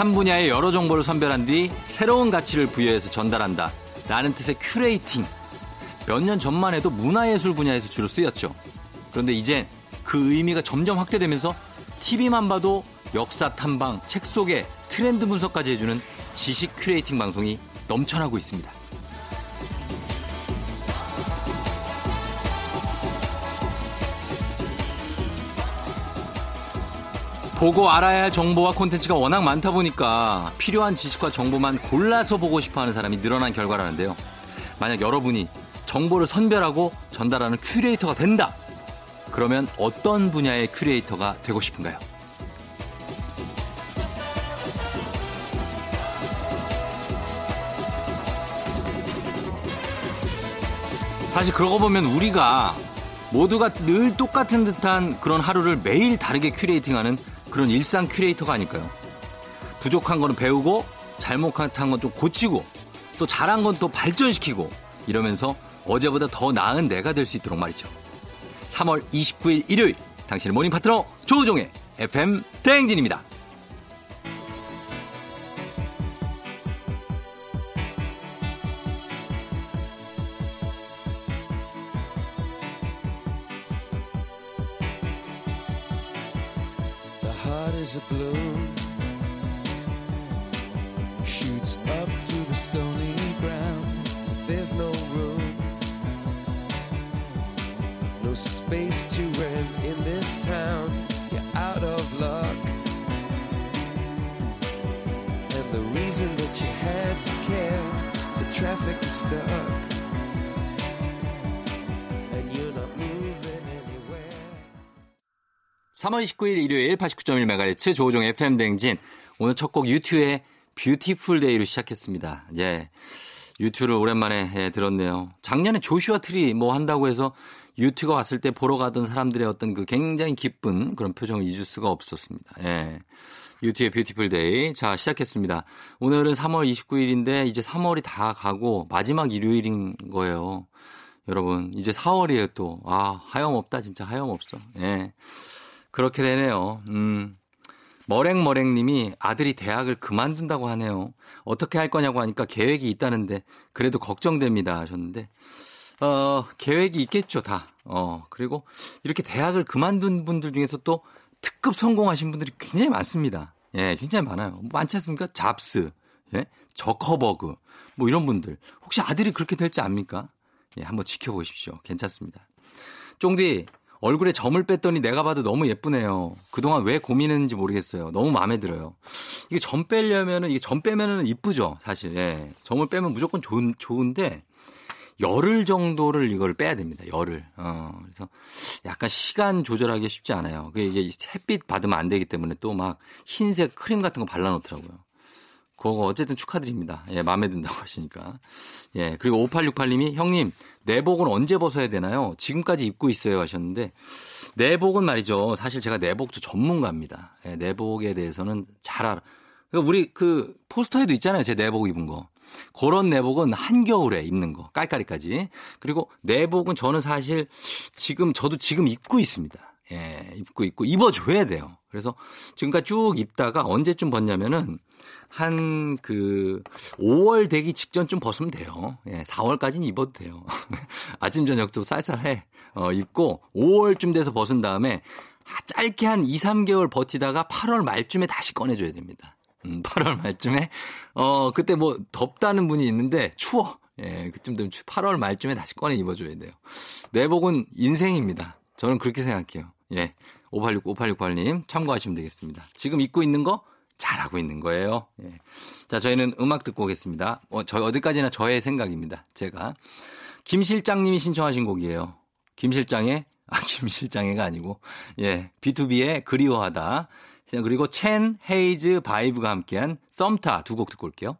한 분야의 여러 정보를 선별한 뒤 새로운 가치를 부여해서 전달한다. 라는 뜻의 curating. 몇 년 전만 해도 문화예술 분야에서 주로 쓰였죠. 그런데 이젠 그 의미가 점점 확대되면서 TV만 봐도 역사 탐방, 책 속에 트렌드 분석까지 해주는 지식 curating 방송이 넘쳐나고 있습니다. 보고 알아야 할 정보와 콘텐츠가 워낙 많다 보니까 필요한 지식과 정보만 골라서 보고 싶어 하는 사람이 늘어난 결과라는데요. 만약 여러분이 정보를 선별하고 전달하는 큐레이터가 된다. 그러면 어떤 분야의 큐레이터가 되고 싶은가요? 사실 그러고 보면 우리가 모두가 늘 똑같은 듯한 그런 하루를 매일 다르게 curating하는 그런 일상 큐레이터가 아닐까요? 부족한 거는 배우고 잘못한 건 좀 고치고 또 잘한 건 또 발전시키고 이러면서 어제보다 더 나은 내가 될 수 있도록 말이죠. 3월 29일 일요일 당신의 morning 파트너 조우종의 FM 대행진입니다. 3월 19일 일요일 89.1MHz 조우종 FM 댕진. 오늘 첫 곡 U2의 Beautiful Day로 시작했습니다. 예. U2를 오랜만에 예, 들었네요. 작년에 Joshua Tree 뭐 한다고 해서 U2가 왔을 때 보러 가던 사람들의 어떤 그 굉장히 기쁜 그런 표정을 잊을 수가 없었습니다. 예. U2의 Beautiful Day. 자, 시작했습니다. 오늘은 3월 29일인데 이제 3월이 다 가고 마지막 일요일인 거예요. 여러분, 이제 4월이에요 또. 아, 하염없다. 진짜 하염없어. 예. 그렇게 되네요. 음. 머랭머랭님이 아들이 대학을 그만둔다고 하네요. 어떻게 할 거냐고 하니까 계획이 있다는데 그래도 걱정됩니다 하셨는데 어 계획이 있겠죠 다. 어 그리고 이렇게 대학을 그만둔 분들 중에서 또 특급 성공하신 분들이 굉장히 많습니다. 예, 굉장히 많아요. 뭐 많지 않습니까? 잡스, 예, 저커버그 뭐 이런 분들 혹시 아들이 그렇게 될지 압니까? 예, 한번 지켜보십시오. 괜찮습니다. 쫑디 얼굴에 점을 뺐더니 내가 봐도 너무 예쁘네요. 그동안 왜 고민했는지 모르겠어요. 너무 마음에 들어요. 이게 점 빼려면은, 이게 점 빼면은 이쁘죠, 사실. 예. 점을 빼면 무조건 좋은, 좋은데, 열흘 정도를 이걸 빼야 됩니다. 열흘. 어, 그래서 약간 시간 조절하기 쉽지 않아요. 그게 이게 햇빛 받으면 안 되기 때문에 또 막 흰색 크림 같은 거 발라 놓더라고요. 그거 어쨌든 축하드립니다. 예, 마음에 든다고 하시니까. 예, 그리고 5868님이 형님, 내복은 언제 벗어야 되나요? 지금까지 입고 있어요 하셨는데, 내복은 말이죠. 사실 제가 내복도 전문가입니다. 예, 내복에 대해서는 잘 알아. 그러니까 우리 그 포스터에도 있잖아요. 제 내복 입은 거. 그런 내복은 한겨울에 입는 거, 깔깔이까지. 그리고 내복은 저는 사실 지금, 저도 지금 입고 있습니다. 예, 입고 있고, 입어줘야 돼요. 그래서 지금까지 쭉 입다가 언제쯤 벗냐면은 한 그 5월 되기 직전쯤 벗으면 돼요. 예, 4월까지는 입어도 돼요. 아침 저녁도 쌀쌀해. 어, 입고 5월쯤 돼서 벗은 다음에 짧게 한 2, 3개월 버티다가 8월 말쯤에 다시 꺼내줘야 됩니다. 음, 8월 말쯤에 어 그때 뭐 덥다는 분이 있는데 추워. 예, 그쯤 되면 8월 말쯤에 다시 꺼내 입어줘야 돼요. 내복은 인생입니다. 저는 그렇게 생각해요. 예. 586, 5868님 참고하시면 되겠습니다. 지금 입고 있는 거 잘하고 있는 거예요. 예. 자, 저희는 음악 듣고 오겠습니다. 어, 저 어디까지나 저의 생각입니다. 제가 김 실장님이 신청하신 곡이에요. 김 실장의 아, 김 실장애가 아니고 예, BTOB의 그리워하다. 그리고 첸 헤이즈 바이브가 함께한 썸타 두 곡 듣고 올게요.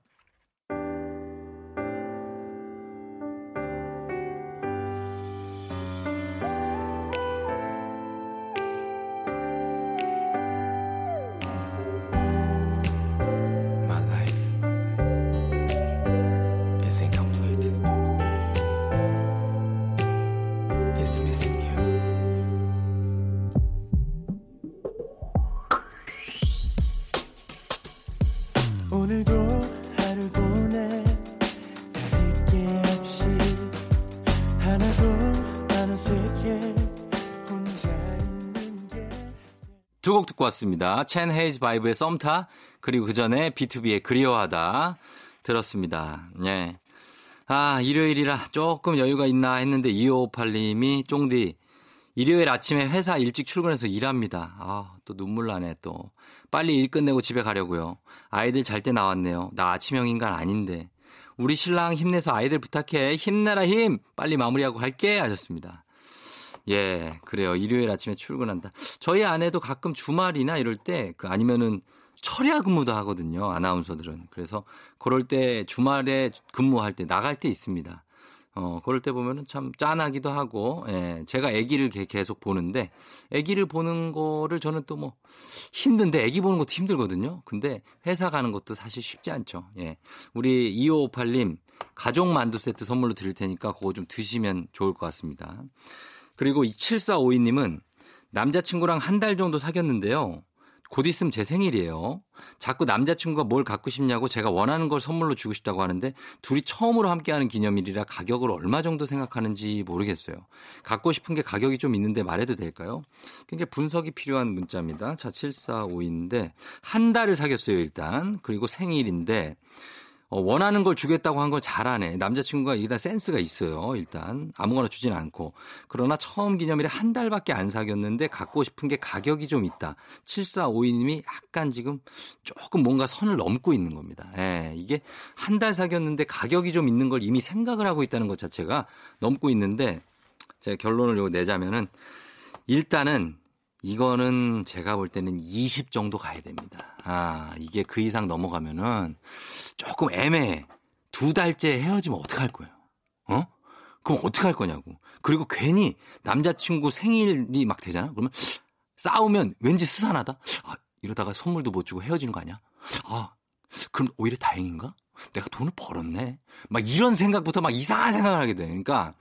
왔습니다. 첸 헤이즈 바이브의 썸타 그리고 그 전에 B2B의 그리워하다 들었습니다. 네. 아, 일요일이라 조금 여유가 있나 했는데 2558님이 쫑디 일요일 아침에 회사 일찍 출근해서 일합니다. 아, 또 눈물 나네 또. 빨리 일 끝내고 집에 가려고요. 아이들 잘 때 나왔네요. 나 아침형 인간 아닌데. 우리 신랑 힘내서 아이들 부탁해. 힘내라 힘. 빨리 마무리하고 갈게 하셨습니다. 예, 그래요. 일요일 아침에 출근한다. 저희 아내도 가끔 주말이나 이럴 때, 그 아니면은 철야 근무도 하거든요. 아나운서들은. 그래서 그럴 때 주말에 근무할 때 나갈 때 있습니다. 어, 그럴 때 보면은 참 짠하기도 하고, 예, 제가 아기를 계속 보는데, 아기를 보는 거를 저는 또 뭐 힘든데, 아기 보는 것도 힘들거든요. 근데 회사 가는 것도 사실 쉽지 않죠. 예. 우리 2558님, 가족 만두 세트 선물로 드릴 테니까 그거 좀 드시면 좋을 것 같습니다. 그리고 7452님은 남자친구랑 한 달 정도 사귀었는데요. 곧 있으면 제 생일이에요. 자꾸 남자친구가 뭘 갖고 싶냐고 제가 원하는 걸 선물로 주고 싶다고 하는데 둘이 처음으로 함께하는 기념일이라 가격을 얼마 정도 생각하는지 모르겠어요. 갖고 싶은 게 가격이 좀 있는데 말해도 될까요? 굉장히 분석이 필요한 문자입니다. 자, 7452인데 한 달을 사귀었어요, 일단. 그리고 생일인데 어, 원하는 걸 주겠다고 한 걸 잘하네. 남자친구가 일단 센스가 있어요. 일단 아무거나 주진 않고. 그러나 처음 기념일에 한 달밖에 안 사귀었는데 갖고 싶은 게 가격이 좀 있다. 7452님이 약간 지금 조금 뭔가 선을 넘고 있는 겁니다. 예, 이게 한 달 사귀었는데 가격이 좀 있는 걸 이미 생각을 하고 있다는 것 자체가 넘고 있는데 제가 결론을 요 내자면은 일단은 이거는 제가 볼 때는 20 정도 가야 됩니다. 아, 이게 그 이상 넘어가면은 조금 애매해. 두 달째 헤어지면 어떡할 거예요? 어? 그럼 어떡할 거냐고. 그리고 괜히 남자친구 생일이 막 되잖아? 그러면 싸우면 왠지 스산하다? 아, 이러다가 선물도 못 주고 헤어지는 거 아니야? 아, 그럼 오히려 다행인가? 내가 돈을 벌었네? 막 이런 생각부터 막 이상한 생각을 하게 돼. 그러니까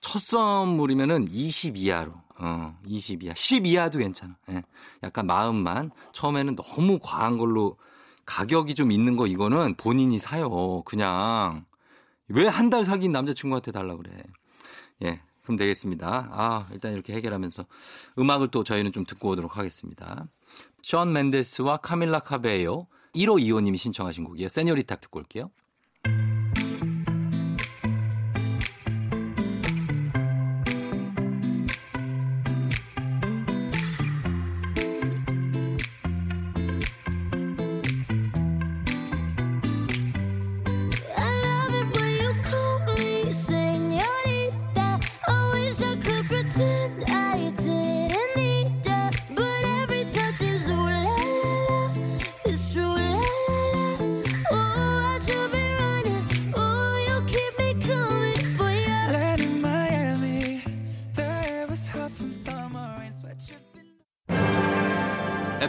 첫 선물이면은 20 이하로. 어, 20 이하. 10 이하도 괜찮아. 예. 약간 마음만. 처음에는 너무 과한 걸로 가격이 좀 있는 거 이거는 본인이 사요. 그냥. 왜 한 달 사귄 남자친구한테 달라 그래. 예. 그럼 되겠습니다. 아, 일단 이렇게 해결하면서 음악을 또 저희는 좀 듣고 오도록 하겠습니다. 션 맨데스와 카밀라 카베요. 1호 2호님이 신청하신 곡이에요. 세뇨리타 듣고 올게요.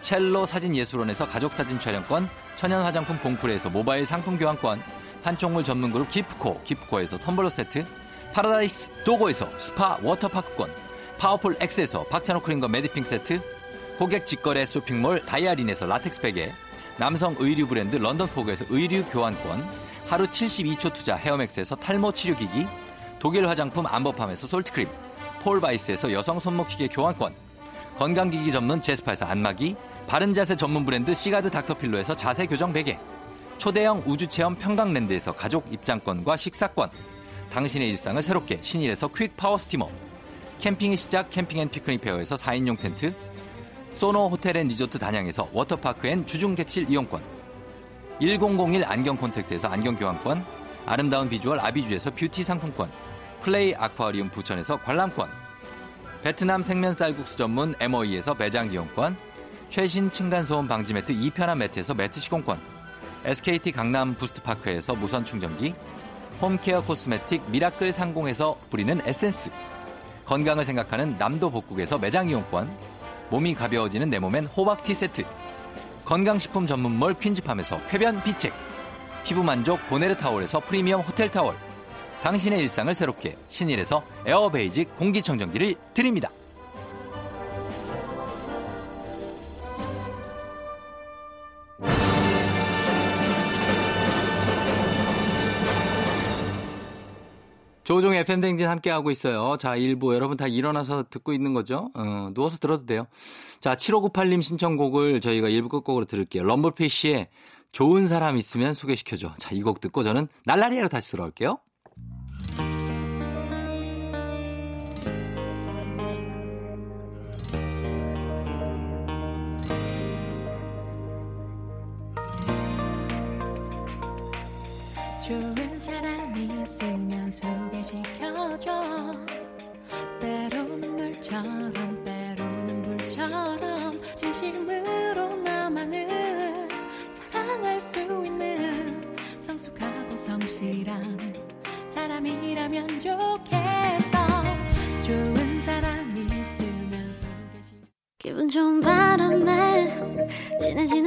첼로 사진예술원에서 가족사진 촬영권, 천연 화장품 봉프레에서 모바일 상품 교환권, 판촉물 전문 그룹 기프코, 기프코에서 텀블러 세트, 파라다이스 도고에서 스파 워터파크권, 파워풀 X에서 박찬호 크림과 매디핑 세트, 고객 직거래 쇼핑몰 다이아린에서 라텍스 베개, 남성 의류 브랜드 런던포그에서 의류 교환권, 하루 72초 투자 헤어맥스에서 탈모 치료기기, 독일 화장품 안버팜에서 솔트크림, 폴바이스에서 여성 손목시계 교환권, 건강기기 전문 제스파에서 안마기, 바른 자세 전문 브랜드 시가드 닥터필로에서 자세 교정 베개, 초대형 우주체험 평강랜드에서 가족 입장권과 식사권, 당신의 일상을 새롭게 신일에서 퀵 파워 스티머, 캠핑의 시작 캠핑 앤 피크닉 페어에서 4인용 텐트, 소노 호텔 앤 리조트 단양에서 워터파크 and 주중 객실 이용권, 1001 안경 콘택트에서 안경 교환권, 아름다운 비주얼 아비주에서 뷰티 상품권, 플레이 아쿠아리움 부천에서 관람권, 베트남 생면 쌀국수 전문 MOE에서 매장 이용권, 최신 층간소음 방지 매트 2편한 매트에서 매트 시공권, SKT 강남 부스트파크에서 무선 충전기, 홈케어 코스메틱 미라클 상공에서 뿌리는 에센스, 건강을 생각하는 남도 복국에서 매장 이용권, 몸이 가벼워지는 내 몸엔 호박티 세트. 건강식품 전문몰 퀸즈팜에서 쾌변 비책. 피부 만족 보네르 타올에서 프리미엄 호텔 타월. 당신의 일상을 새롭게 신일에서 에어베이직 공기청정기를 드립니다. 조우종의 FM대행진 함께하고 있어요. 자, 일부 여러분 다 일어나서 듣고 있는 거죠? 어, 누워서 들어도 돼요. 자, 7598님 신청곡을 저희가 일부 끝곡으로 들을게요. 럼블피쉬의 좋은 사람 있으면 소개시켜줘. 자, 이 곡 듣고 저는 날라리아로 다시 돌아올게요.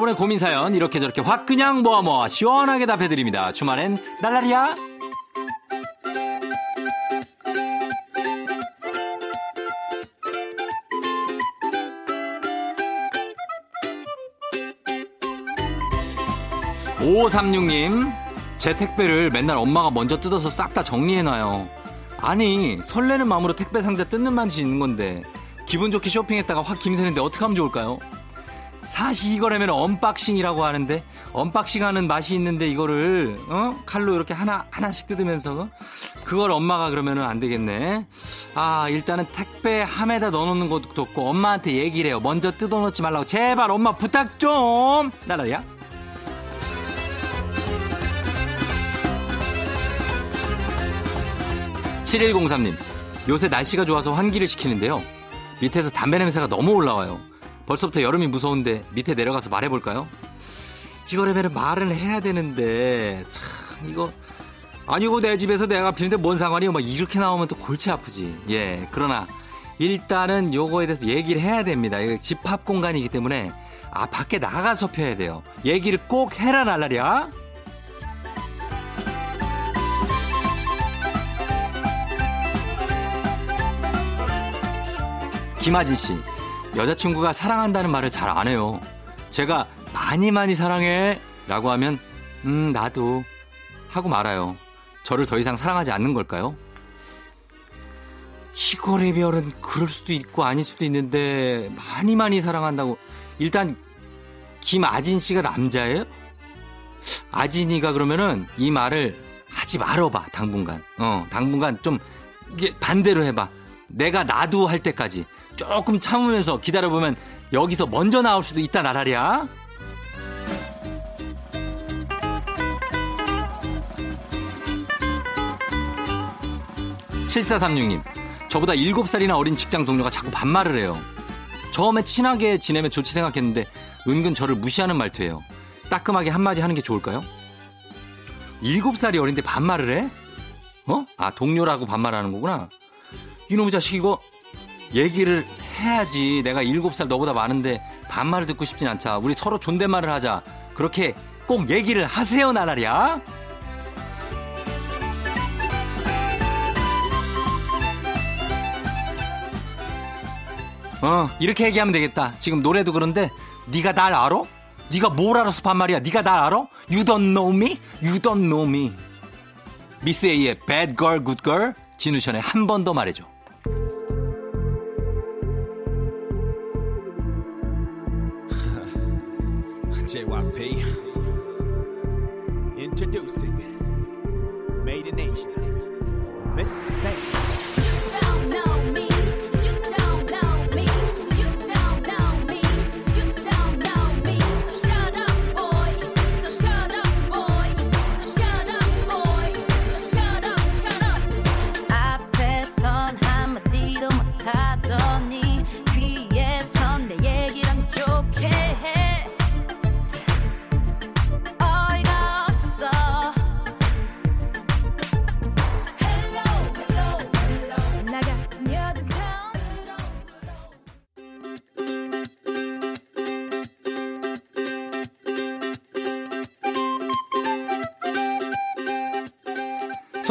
여러분의 고민 사연 이렇게 저렇게 확 그냥 모아 모아 시원하게 답해드립니다. 주말엔 날라리야. 5536님, 제 택배를 맨날 엄마가 먼저 뜯어서 싹 다 정리해놔요. 아니, 설레는 마음으로 택배 상자 뜯는 맛이 있는 건데, 기분 좋게 쇼핑했다가 확 김새는데 어떻게 하면 좋을까요? 사실 이거라면 unboxing이라고 하는데 unboxing 하는 맛이 있는데 이거를 어? 칼로 이렇게 하나 하나씩 뜯으면서 그걸 엄마가 그러면은 안 되겠네. 아, 일단은 택배 함에다 넣어 놓는 것도 없고 엄마한테 얘기를 해요. 먼저 뜯어 놓지 말라고. 제발 엄마 부탁 좀. 나라야. 7103님, 요새 날씨가 좋아서 환기를 시키는데요. 밑에서 담배 냄새가 너무 올라와요. 벌써부터 여름이 무서운데 밑에 내려가서 말해볼까요? 이거라면 말을 해야 되는데 참 이거 아니고 내 집에서 내가 피는데 뭔 상관이요? 막 이렇게 나오면 또 골치 아프지. 예, 그러나 일단은 요거에 대해서 얘기를 해야 됩니다. 집합 공간이기 때문에 아 밖에 나가서 펴야 돼요. 얘기를 꼭 해라 날라리야. 김하진 씨, 여자친구가 사랑한다는 말을 잘 안 해요. 제가 많이 많이 사랑해 라고 하면 음 나도 하고 말아요. 저를 더 이상 사랑하지 않는 걸까요? 희거래 별은 그럴 수도 있고 아닐 수도 있는데 많이 많이 사랑한다고 일단 김아진 씨가 남자예요? 아진이가 그러면은 이 말을 하지 말어봐 당분간 어 당분간 좀 이게 반대로 해봐 내가 나도 할 때까지 조금 참으면서 기다려보면 여기서 먼저 나올 수도 있다 나라리야. 7436님, 저보다 7살이나 어린 직장 동료가 자꾸 반말을 해요. 처음에 친하게 지내면 좋지 생각했는데 은근 저를 무시하는 말투예요. 따끔하게 한마디 하는 게 좋을까요? 7살이 어린데 반말을 해? 어? 아, 동료라고 반말하는 거구나. 이놈의 자식 이거 얘기를 해야지. 내가 7살 너보다 많은데 반말을 듣고 싶진 않자. 우리 서로 존댓말을 하자. 그렇게 꼭 얘기를 하세요, 나날이야. 어, 이렇게 얘기하면 되겠다. 지금 노래도 그런데 네가 날 알아? 네가 뭘 알아서 반말이야? 네가 날 알아? You don't know me? You don't know me. 미스 A의 Bad Girl, Good Girl, 진우션의 한 번 더 말해줘. Introducing made in Asia, Miss Saint.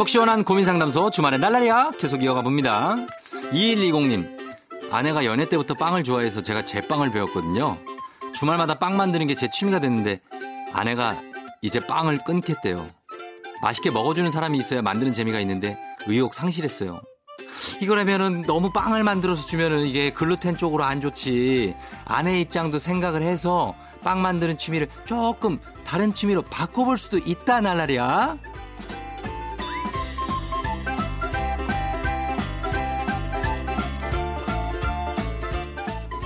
속 시원한 고민 상담소 주말에 날라리야 계속 이어가 봅니다. 2120님, 아내가 연애 때부터 빵을 좋아해서 제가 제빵을 배웠거든요. 주말마다 빵 만드는 게 제 취미가 됐는데 아내가 이제 빵을 끊겠대요. 맛있게 먹어주는 사람이 있어야 만드는 재미가 있는데 의욕 상실했어요. 이거라면은 너무 빵을 만들어서 주면은 이게 글루텐 쪽으로 안 좋지. 아내 입장도 생각을 해서 빵 만드는 취미를 조금 다른 취미로 바꿔볼 수도 있다 날라리야.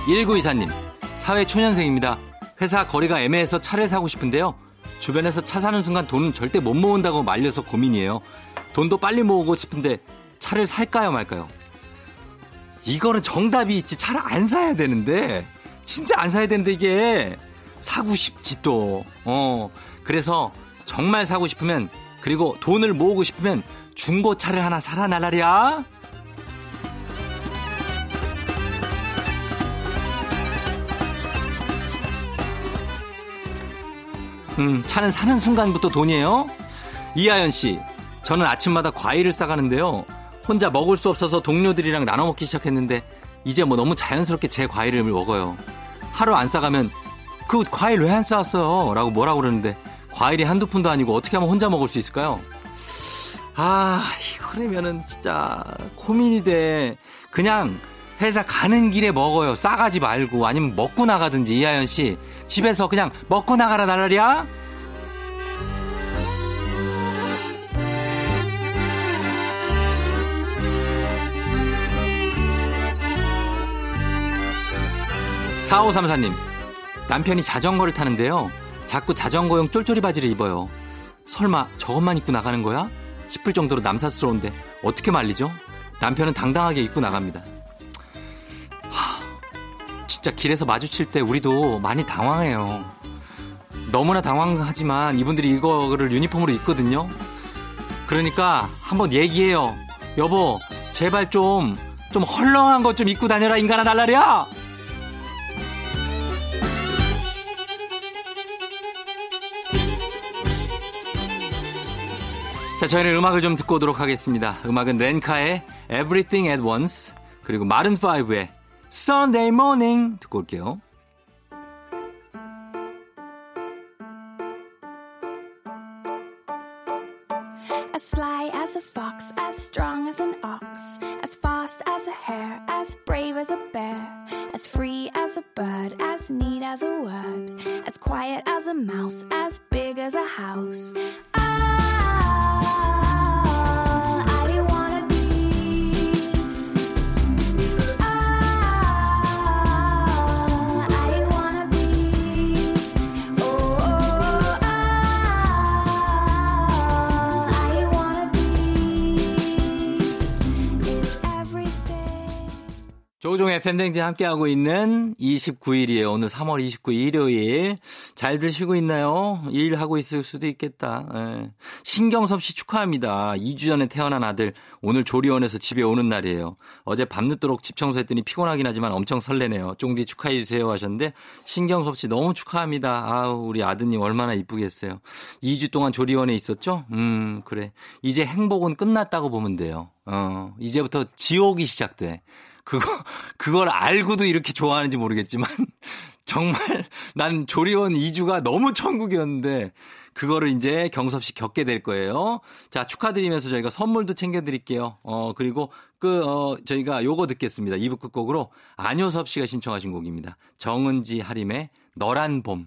1924님, 사회초년생입니다. 회사 거리가 애매해서 차를 사고 싶은데요. 주변에서 차 사는 순간 돈은 절대 못 모은다고 말려서 고민이에요. 돈도 빨리 모으고 싶은데 차를 살까요 말까요? 이거는 정답이 있지. 차를 안 사야 되는데. 진짜 안 사야 되는데 이게 사고 싶지 또. 어. 그래서 정말 사고 싶으면 그리고 돈을 모으고 싶으면 중고차를 하나 사라 날라리야. 음, 차는 사는 순간부터 돈이에요. 이하연 씨, 저는 아침마다 과일을 싸가는데요. 혼자 먹을 수 없어서 동료들이랑 나눠 먹기 시작했는데 이제 뭐 너무 자연스럽게 제 과일을 먹어요. 하루 안 싸가면 그 과일 왜 안 싸왔어요? 라고 뭐라고 그러는데 과일이 한두 푼도 아니고 어떻게 하면 혼자 먹을 수 있을까요? 아, 이거라면은 진짜 고민이 돼. 그냥 회사 가는 길에 먹어요. 싸가지 말고 아니면 먹고 나가든지 이하연 씨. 집에서 그냥 먹고 나가라 나라리야? 사오삼사님 남편이 자전거를 타는데요. 자꾸 자전거용 쫄쫄이 바지를 입어요. 설마 저것만 입고 나가는 거야? 싶을 정도로 남사스러운데 어떻게 말리죠? 남편은 당당하게 입고 나갑니다. 진짜 길에서 마주칠 때 우리도 많이 당황해요. 너무나 당황하지만 이분들이 이거를 유니폼으로 입거든요. 그러니까 한번 얘기해요. 여보, 제발 좀, 좀 헐렁한 것 좀 입고 다녀라, 인간아 날라리야! 자, 저희는 음악을 좀 듣고 오도록 하겠습니다. 음악은 렌카의 Everything at Once, 그리고 마른5의 Sunday morning 듣고 올게요. 팬댕지 함께하고 있는 29일이에요. 오늘 3월 29일 일요일. 잘들 쉬고 있나요? 일하고 있을 수도 있겠다. 예. 신경섭 씨 축하합니다. 2주 전에 태어난 아들 오늘 조리원에서 집에 오는 날이에요. 어제 밤늦도록 집 청소했더니 피곤하긴 하지만 엄청 설레네요. 쫑디 축하해 주세요 하셨는데 신경섭 씨 너무 축하합니다. 아우 우리 아드님 얼마나 이쁘겠어요. 2주 동안 조리원에 있었죠? 음 그래. 이제 행복은 끝났다고 보면 돼요. 어 이제부터 지옥이 시작돼. 그거, 그걸 알고도 이렇게 좋아하는지 모르겠지만, 정말 난 조리원 2주가 너무 천국이었는데, 그거를 이제 경섭 씨 겪게 될 거예요. 자, 축하드리면서 저희가 선물도 챙겨 드릴게요. 어, 그리고 그, 어, 저희가 요거 듣겠습니다. 2부 끝곡으로 안효섭 씨가 신청하신 곡입니다. 정은지 하림의 너란 봄.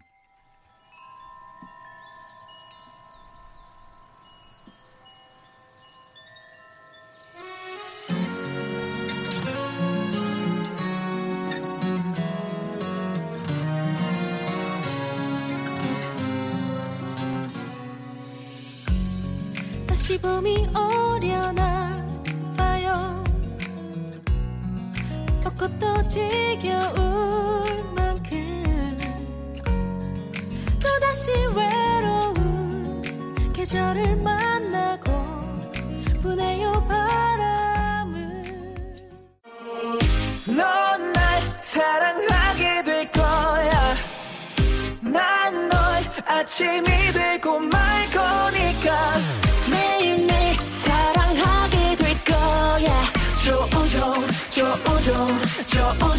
시 봄이 오려나 봐요. 벚꽃도 지겨울 만큼 또다시 외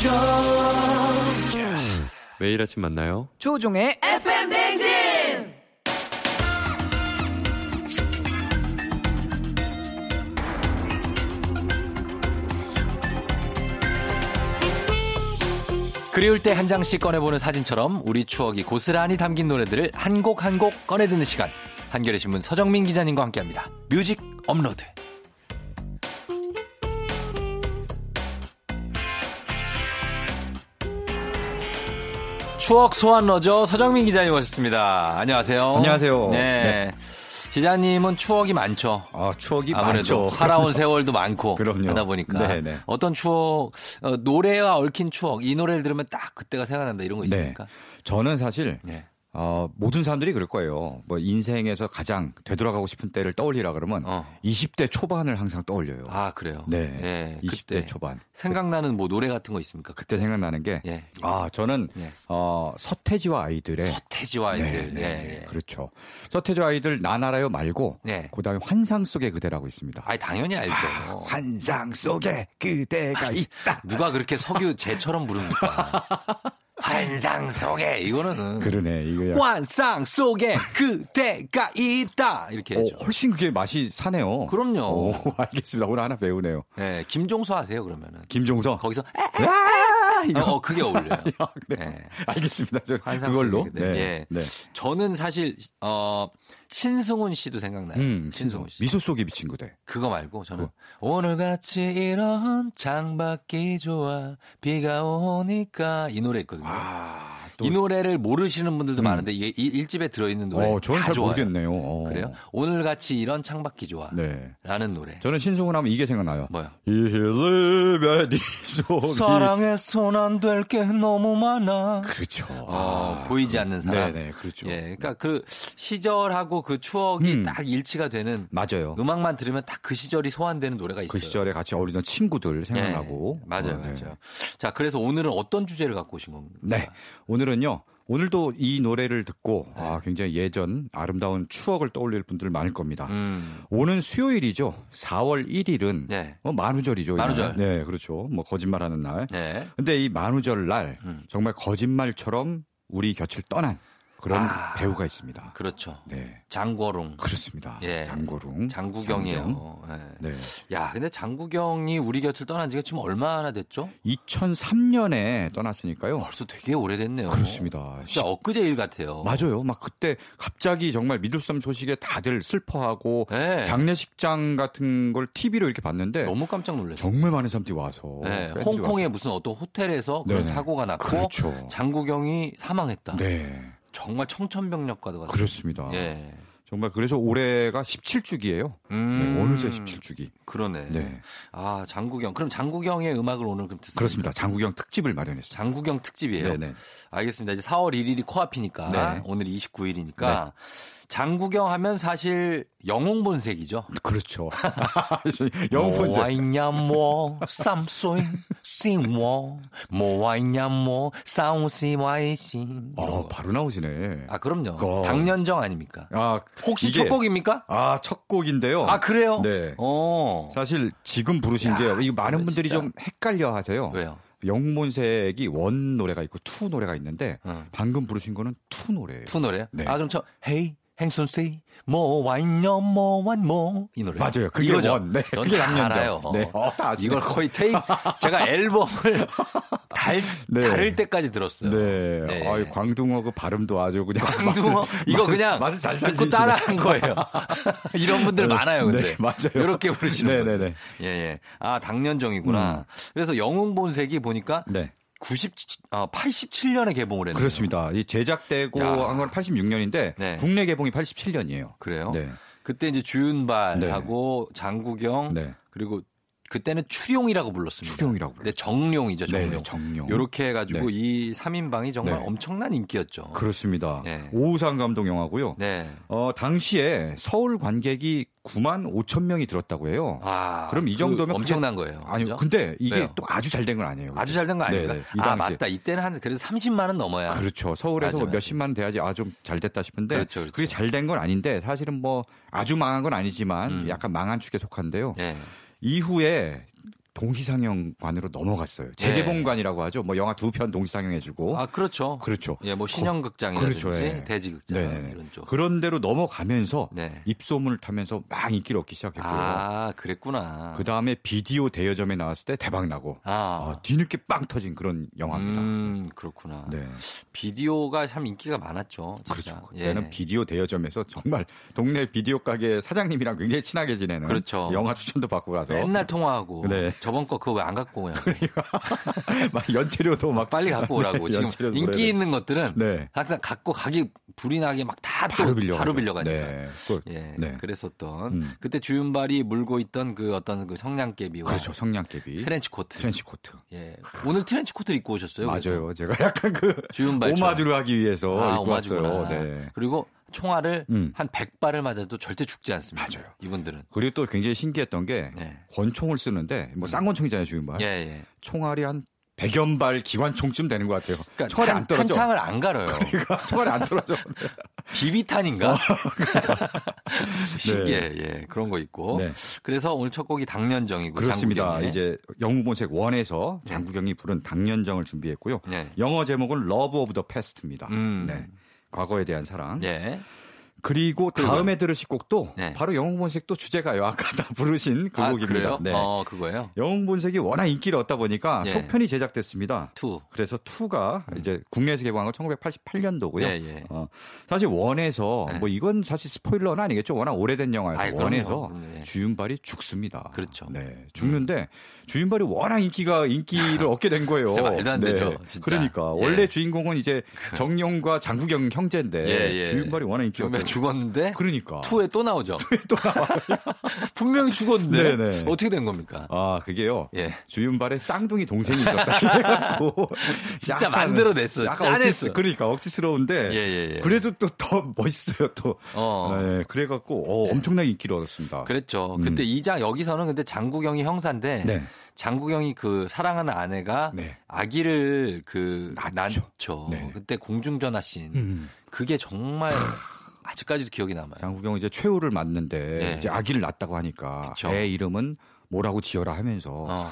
조우종 매일 아침 만나요. 조우종의 FM 대행진 그리울 때 한 장씩 꺼내보는 사진처럼 우리 추억이 고스란히 담긴 노래들을 한 곡 한 곡 꺼내 듣는 시간. 한겨레 신문 서정민 기자님과 함께합니다. 뮤직 업로드. 추억 소환 러저 서정민 기자님 오셨습니다. 안녕하세요. 안녕하세요. 네. 기자님은 추억이 많죠. 아, 추억이 아무래도 많죠. 살아온 세월도 많고 그럼요. 하다 보니까 네네. 어떤 추억 어, 노래와 얽힌 추억 이 노래를 들으면 딱 그때가 생각난다 이런 거 있습니까? 저는 사실 네. 어, 모든 사람들이 그럴 거예요. 뭐 인생에서 가장 되돌아가고 싶은 때를 떠올리라 그러면 어. 20대 초반을 항상 떠올려요. 아 그래요. 네. 예, 20대 그때 초반. 생각나는 뭐 노래 같은 거 있습니까? 그때 생각나는 게 예. 아, 저는 예. 어, 서태지와 아이들의 서태지와 아이들. 네, 예, 네, 예. 그렇죠. 서태지와 아이들 나나라요 말고 네. 그다음에 환상 속의 그대라고 있습니다. 아니 당연히 알죠. 환상 속에 그대가 있다. 누가 그렇게 석유 제처럼 부릅니까? 환상 속에 이거는 그러네. 이거 야- 환상 속에 그대가 있다 이렇게 어, 해죠. 훨씬 그게 맛이 사네요. 그럼요. 오, 알겠습니다. 오늘 하나 배우네요. 네, 김종서 하세요 그러면은 김종서. 거기서 아, 이거. 어, 그게 어울려요. 아, 그래. 네. 알겠습니다. 저 환상 그걸로. 네. 예. 네. 저는 사실 어 신승훈 씨도 생각나요. 음, 신승훈 씨. 미소 속에 비친 그대. 그거 말고 저는 오늘 같이 이런 창밖이 좋아 비가 오니까 이 노래 있거든요. 아, 이 노래를 모르시는 분들도 음. 많은데 이게 이- 일집에 들어있는 노래 어, 저는 다 잘 좋아요. 모르겠네요. 어. 그래요? 오늘 같이 이런 창밖이 좋아. 네. 라는 노래. 저는 신승훈 하면 이게 생각나요. 뭐야? 이힐리베디 속이. 사랑해선 안될 게 너무 많아. 그렇죠. 어, 아, 보이지 그- 않는 사람. 네네, 그렇죠. 예, 그러니까 그 시절하고 그 추억이 음. 딱 일치가 되는 맞아요. 음악만 들으면 딱 그 시절이 소환되는 노래가 있어요. 그 시절에 같이 어리던 친구들 생각나고. 예, 맞아요, 어, 네. 맞아요. 자, 그래서 오늘은 어떤 주제를 갖고 오신 겁니까? 네. 오늘 은요. 오늘도 이 노래를 듣고 아, 굉장히 예전 아름다운 추억을 떠올릴 분들 많을 겁니다. 음, 오는 수요일이죠. 4월 1일은 네. 뭐 만우절이죠. 이날. 만우절. 네, 그렇죠. 뭐 거짓말하는 날. 네. 근데 이 만우절 날 음. 정말 거짓말처럼 우리 곁을 떠난 그런 아. 배우가 있습니다. 그렇죠. 네. 장고롱. 그렇습니다. 예. 장고룽. 장구경이에요. 예. 네. 야, 근데 장구경이 우리 곁을 떠난 지가 지금 얼마나 됐죠? 2003년에 떠났으니까요. 벌써 되게 오래됐네요. 그렇습니다. 진짜 엊그제 일 같아요. 맞아요. 막 그때 갑자기 정말 믿을 수 없는 소식에 다들 슬퍼하고 네. 장례식장 같은 걸 TV로 이렇게 봤는데 너무 깜짝 놀랐어요. 정말 많은 사람들이 와서 네, 팬들이 홍콩의 와서. 무슨 어떤 호텔에서 그런 네네. 사고가 났고 그렇죠. 장구경이 사망했다. 네. 정말 청천벽력과도 같아요. 그렇습니다. 예. 정말 그래서 올해가 17주기예요. 음. 네, 어느새 17주기. 그러네. 네. 아, 장구경. 그럼 장구경의 음악을 오늘 그럼 듣습니다. 그렇습니다. 장구경 특집을 마련했어요. 장구경 특집이에요. 네네. 알겠습니다. 이제 4월 1일이 코앞이니까 네. 오늘 29일이니까 장구경 하면 사실 영웅 본색이죠. 그렇죠. 영웅 콘셉트. 뭐와 있냐 뭐 쌈소이 싱워 뭐와 있냐 뭐 싸우시 와이신 아, 바로 나오시네. 아 그럼요. 어. 당년정 아닙니까? 아, 혹시 이게- 첫 곡입니까? 아, 첫 곡인데요. 아 그래요? 네. 어. 사실 지금 부르신 게요. 이거 많은 분들이 진짜. 좀 헷갈려 하세요. 왜요? 영문색이 원 노래가 있고 투 노래가 있는데 어. 방금 부르신 거는 투 노래예요. 투 노래요? 네. 아 그럼 저 헤이 행순씨 뭐와 있냐 뭐완 뭐이 노래 맞아요. 그게 이거죠? 원. 네. 넌 그게. 알아요. 네. 어. 이걸 거의 테이 제가 앨범을 달 네. 다를 때까지 들었어요. 네. 네. 아이, 광둥어 그 발음도 아주 그냥 광둥어 맛을- 이거 그냥 맛을 잘 듣고. 따라한 거예요. 이런 분들 네. 많아요, 근데. 네, 맞아요. 이렇게 부르시는 네, 분들. 네, 네. 예, 예. 아, 당년정이구나. 그래서 영웅본색이 보니까 네. 90, 어, 87년에 개봉을 했네요. 그렇습니다. 이 제작되고 야. 한건 86년인데 네. 국내 개봉이 87년이에요. 그래요? 네. 그때 이제 주윤발하고 장구경 네. 그리고 그때는 추룡이라고 불렀습니다. 추룡이라고 근데 정룡이죠, 정룡. 네, 정룡. 요렇게 해가지고 네. 이 3인방이 정말 네. 엄청난 인기였죠. 그렇습니다. 네. 오우상 감독 영화고요. 네. 어, 당시에 서울 관객이 9만 5천 명이 들었다고 해요. 아, 그럼 이그 정도면 엄청난 거예요. 아니요. 근데 이게 왜요? 또 아주 잘 된 건 아니에요. 아주 잘된거 아닙니까? 네, 네. 이 아. 맞다. 이때는 한 그래도 30만 원 넘어야. 그렇죠. 서울에서 맞아, 뭐 맞아. 몇십만 돼야지 아 좀 잘 됐다 싶은데 그렇죠, 그렇죠. 그게 잘 된 건 아닌데 사실은 뭐 아주 망한 건 아니지만 음. 약간 망한 축에 속한데요. 예. 이후에 동시상영관으로 넘어갔어요. 재개봉관이라고 하죠. 뭐 영화 두 편 동시상영해주고. 아, 그렇죠. 그렇죠. 예, 뭐 신형극장이라든지 그렇죠, 예. 대지극장 네네. 이런 쪽. 그런 데로 넘어가면서 네. 입소문을 타면서 막 인기를 얻기 시작했고요. 아, 그랬구나. 그 다음에 비디오 대여점에 나왔을 때 대박 나고 아. 어, 뒤늦게 빵 터진 그런 영화입니다. 음, 그렇구나. 네. 비디오가 참 인기가 많았죠. 진짜. 그렇죠. 예. 그때는 비디오 대여점에서 정말 동네 비디오 가게 사장님이랑 굉장히 친하게 지내는 그렇죠. 영화 추천도 받고 가서 맨날 통화하고 네. 저번 거 그거 왜 안 갖고 오냐고. 막 연체료도 막 빨리 갖고 오라고. 네, 지금 인기. 있는 것들은 네. 항상 갖고 가기 불이 나게 막 다 바로 빌려 바로 빌려가니까. 네. 또, 예, 네. 그랬었던 음. 그때 주윤발이 물고 있던 그 어떤 그 성냥개비와 그렇죠. 성냥개비. 트렌치 코트. 트렌치 코트. 예, 오늘 트렌치 코트를 입고 오셨어요. 그래서. 맞아요. 제가 약간 그 주윤발처럼. 오마주를 하기 위해서 아, 입고 왔어요. 오마주구나. 네. 그리고 총알을 음. 한 100발을 맞아도 절대 죽지 않습니다. 맞아요. 이분들은. 그리고 또 굉장히 신기했던 게 예. 권총을 쓰는데 뭐 쌍권총이잖아요, 주윤발. 예, 예. 총알이 한 100연 발 기관총쯤 되는 것 같아요. 그러니까 총알이 탄, 안 떨어져. 탄창을 안 갈아요. 그러니까 총알이 안 떨어져. 비비탄인가? 어. 신기해. 예. 그런 거 있고. 네. 그래서 오늘 첫 곡이 당년정이고 그렇습니다. 장국영의. 이제 영웅본색 one에서 장국영이 부른 당년정을 준비했고요. 네. 영어 제목은 Love of the Past입니다. 음. 네. 과거에 대한 사랑. 예. 그리고. 다음에 들으실 곡도 네. 바로 영웅본색 two 주제가요. 아까 다 부르신 그 아, 곡입니다. 네. 어, 그거예요? 영웅본색이 워낙 인기를 얻다 보니까 예. 속편이 제작됐습니다. two. 그래서 2가 이제 국내에서 개봉한 건 1988년도고요. 예, 예. 어, 사실 원에서 네. 뭐 이건 사실 스포일러는 아니겠죠. 워낙 오래된 아이, 그럼요. 원에서. 예. 주윤발이 죽습니다. 그렇죠. 네, 죽는데 주윤발이 워낙 인기가 인기를 얻게 된 거예요. 진짜 말도 안 되죠, 진짜. 그러니까 예. 원래 주인공은 이제 정용과 장국영 형제인데 예, 예. 주윤발이 워낙 인기가 죽었는데 그러니까 투에 또 나오죠. 또 나와요. 분명히 죽었는데 네네. 어떻게 된 겁니까? 아 그게요. 예. 주윤발의 쌍둥이 동생이 있었다. 진짜 약간- 만들어냈어. 약간 짜냈어. 억지스, 그러니까 억지스러운데 예, 예, 예. 그래도 또 더 멋있어요 또. 어. 네, 그래갖고 어, 엄청나게 인기를 얻었습니다. 그랬죠. 음. 그때 이장 여기서는 근데 장국영이 형사인데 네. 장국영이 그 사랑하는 아내가 네. 아기를 그 낳죠. 낳죠. 네. 그때 공중전화 씬 음. 그게 정말 아직까지도 기억이 남아요. 장국영 이제 최후를 맞는데 예. 이제 아기를 낳았다고 하니까 그쵸. 애 이름은 뭐라고 지어라 하면서 어.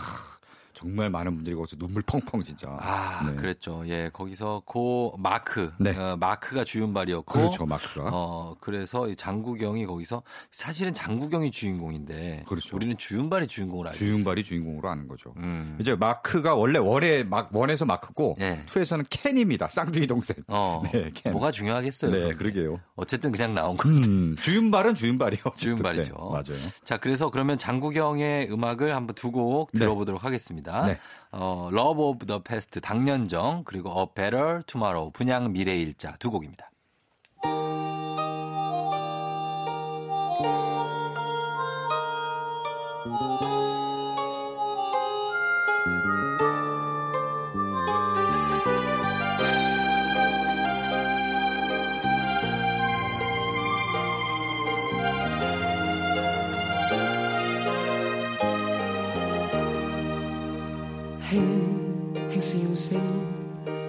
정말 많은 분들이 거기서 눈물 펑펑 진짜. 아, 네. 그랬죠. 예, 거기서 고 마크, 네. 어, 마크가 주윤발이었고, 그렇죠 마크가. 어, 그래서 이 장국영이 거기서 사실은 장국영이 주인공인데, 그렇죠. 우리는 주윤발이 주인공을 알고 주윤발이 주인공으로 아는 거죠. 음. 이제 마크가 원래 원에 막 원에서 마크고 예. 투에서는 켄입니다. 쌍둥이 동생. 어, 네, 켄. 뭐가 중요하겠어요. 네, 그런데. 그러게요. 어쨌든 그냥 나온 거. 음, 주윤발은 주윤발이요. 주윤발이죠. 네, 맞아요. 자, 그래서 그러면 장국영의 음악을 한번 두곡 네. 들어보도록 하겠습니다. 네. 어, Love of the Past 당년정 그리고 A Better Tomorrow 분양 미래일자 두 곡입니다.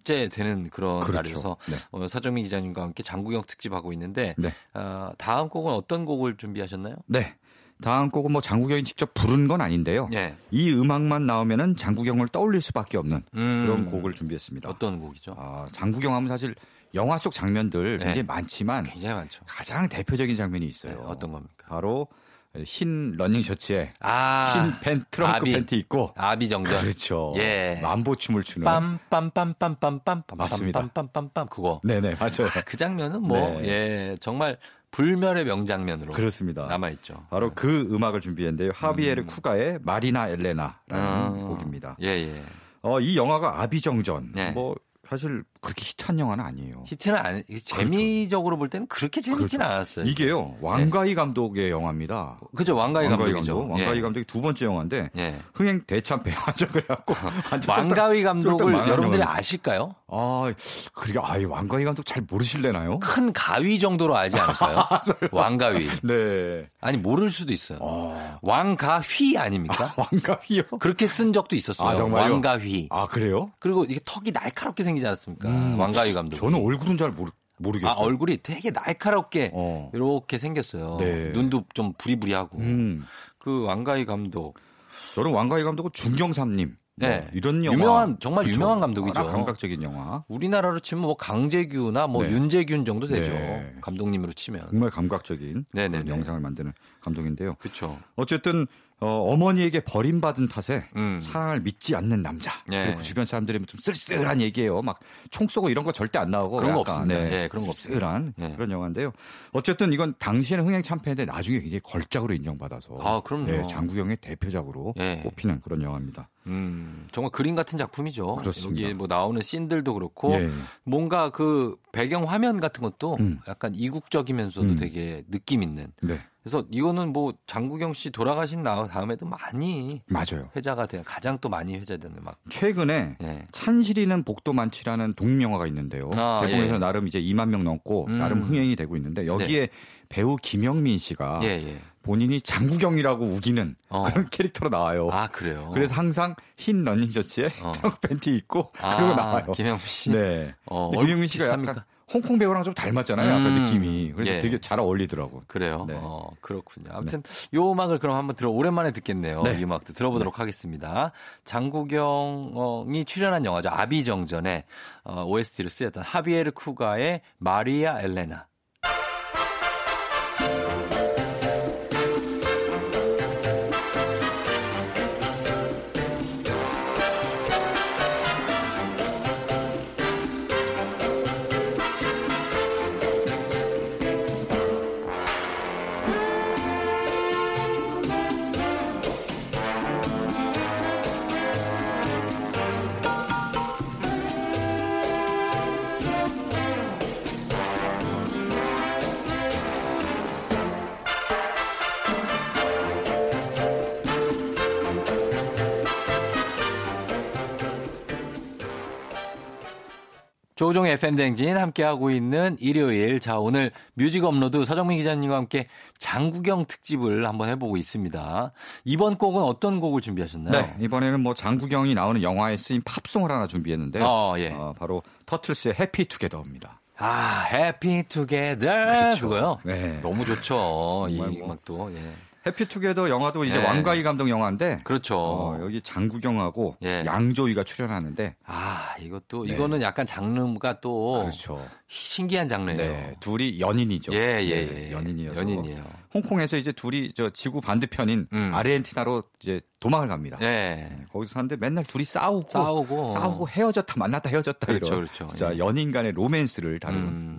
이제 되는 그런 그렇죠. 날이어서 네. 오늘 서정민 기자님과 함께 장국영 특집 하고 있는데 네. 어, 다음 곡은 어떤 곡을 준비하셨나요? 네. 다음 곡은 뭐 장국영이 직접 부른 건 아닌데요. 예. 이 음악만 나오면은 장국영을 떠올릴 수밖에 없는 음. 그런 곡을 준비했습니다. 어떤 곡이죠? 아, 장국영 하면 사실 영화 속 장면들 네. 굉장히 많지만 굉장히 많죠. 가장 대표적인 장면이 있어요. 네, 어떤 겁니까? 바로 흰 러닝 셔츠에 아흰 팬, 트렁크 아비. 팬티 입고 아비 정전. 그렇죠. 예. 맘보 춤을 추는 빰빰빰빰빰빰빰 맞습니다. 빰빰빰빰 그거. 네네 맞아요. 그 장면은 뭐 네. 예, 정말 불멸의 명장면으로 그렇습니다. 남아 있죠. 바로 그 음악을 준비했는데요. 하비에르 쿠가의 마리나 엘레나라는 음. 곡입니다. 예, 예. 어, 이 영화가 아비정전. 네. 뭐 사실 그렇게 히트한 영화는 아니에요. 히트는 안, 재미적으로 볼 때는 그렇게 재밌진 그렇죠. 않았어요. 이게요 왕가희 감독의 영화입니다. 그죠 왕가희 감독이죠. 감독, 왕가희 예. 감독이 두 번째 영화인데 예. 흥행 대참 완전 왕가위 쫄딱- 감독을 여러분들이. 아실까요? 아 그러게 아이 왕가희 감독 잘 모르실래나요? 큰 가위 정도로 알지 않을까요? 왕가위. 네. 아니 모를 수도 있어요. 어, 왕가휘 아닙니까? 왕가희요? 그렇게 쓴 적도 있었어요. 아, 정말요? 왕가휘. 아 그래요? 그리고 이게 턱이 날카롭게 생기지 않았습니까? 음, 왕가위 감독. 저는 얼굴은 잘 모르 모르겠어요. 아, 얼굴이 되게 날카롭게 어. 이렇게 생겼어요. 네. 눈도 좀 부리부리하고. 음, 그 왕가위 감독. 저는 왕가희 감독은 중경삼님. 네. 뭐 이런 영화 유명한, 정말 그렇죠. 유명한 감독이죠. 감각적인 영화. 우리나라로 치면 뭐 강재규나 뭐 네. 윤재균 정도 되죠. 네. 감독님으로 치면. 정말 감각적인 네네네. 그런 영상을 만드는 감독인데요. 그렇죠. 어쨌든 어, 머니에게 버림받은 탓에 음. 사랑을 믿지 않는 남자. 네. 그리고 그 주변 사람들이 좀 쓸쓸한 얘기예요. 막 총 쏘고 이런 거 절대 안 나오고 그런 거 약간, 없습니다. 예, 그런 거 쓸쓸한 없습니다. 예. 그런 영화인데요. 어쨌든 이건 당시에는 흥행 참패인데 나중에 굉장히 걸작으로 인정받아서 아, 그럼요. 네, 장국영의 대표작으로 예. 꼽히는 그런 영화입니다. 음, 정말 그림 같은 작품이죠. 그렇습니다. 여기 뭐 나오는 씬들도 그렇고 예. 뭔가 그 배경 화면 같은 것도 음. 약간 이국적이면서도 음. 되게 느낌 있는. 네, 그래서 이거는 뭐 장국영 씨 돌아가신 나- 다음에도 많이 맞아요. 회자가 돼 가장 또 많이 회자되는 막 최근에 예. 찬실이는 복도 많지라는 독립영화가 있는데요. 아, 대본에서 예. 나름 이제 2만 명 넘고 음. 나름 흥행이 되고 있는데 여기에 배우 김영민 씨가 예, 예. 본인이 장국영이라고 우기는 어. 그런 캐릭터로 나와요. 아, 그래요. 그래서 항상 흰 러닝 셔츠에 어. 트렁크 팬티 입고 아, 그러고 나와요. 김영민 씨. 네. 어, 김영민 씨가 비슷합니까? 약간 홍콩 배우랑 좀 닮았잖아요. 약간 음. 느낌이. 그래서 예. 되게 잘 어울리더라고. 그래요. 네. 어, 그렇군요. 아무튼 요 음악을 그럼 한번 들어 오랜만에 듣겠네요. 네. 이 음악도 들어보도록 하겠습니다. 장국영이 출연한 영화죠. 아비정전에 어, OST를 쓰였던 하비에르 쿠가의 마리아 엘레나. 조우종의 FM대행진 함께하고 있는 일요일. 자, 오늘 뮤직 업로드 서정민 기자님과 함께 장국영 특집을 한번 해보고 있습니다. 이번 곡은 어떤 곡을 준비하셨나요? 네. 이번에는 뭐 장국영이 나오는 영화에 쓰인 팝송을 하나 준비했는데요. 어, 예. 어, 바로 Turtles의 Happy Together입니다. 아, Happy Together. 그렇죠. 그거요? 네. 너무 좋죠. 이 뭐. 음악도. 예. Happy Together 영화도 이제 네. 왕가위 감독 영화인데 그렇죠. 어, 여기 장국영하고 예. 양조위가 출연하는데 아, 이것도, 네. 이거는 약간 장르가 또 그렇죠. 신기한 장르예요. 네, 둘이 연인이죠. 예, 예, 네, 예. 연인이어서 연인이에요. 홍콩에서 이제 둘이 저 지구 반대편인 음. 아르헨티나로 이제 도망을 갑니다. 예. 거기서 사는데 맨날 둘이 싸우고 싸우고. 싸우고 헤어졌다 만났다 헤어졌다 그렇죠, 이런 그렇죠. 진짜 예. 연인 간의 로맨스를 다루는 음.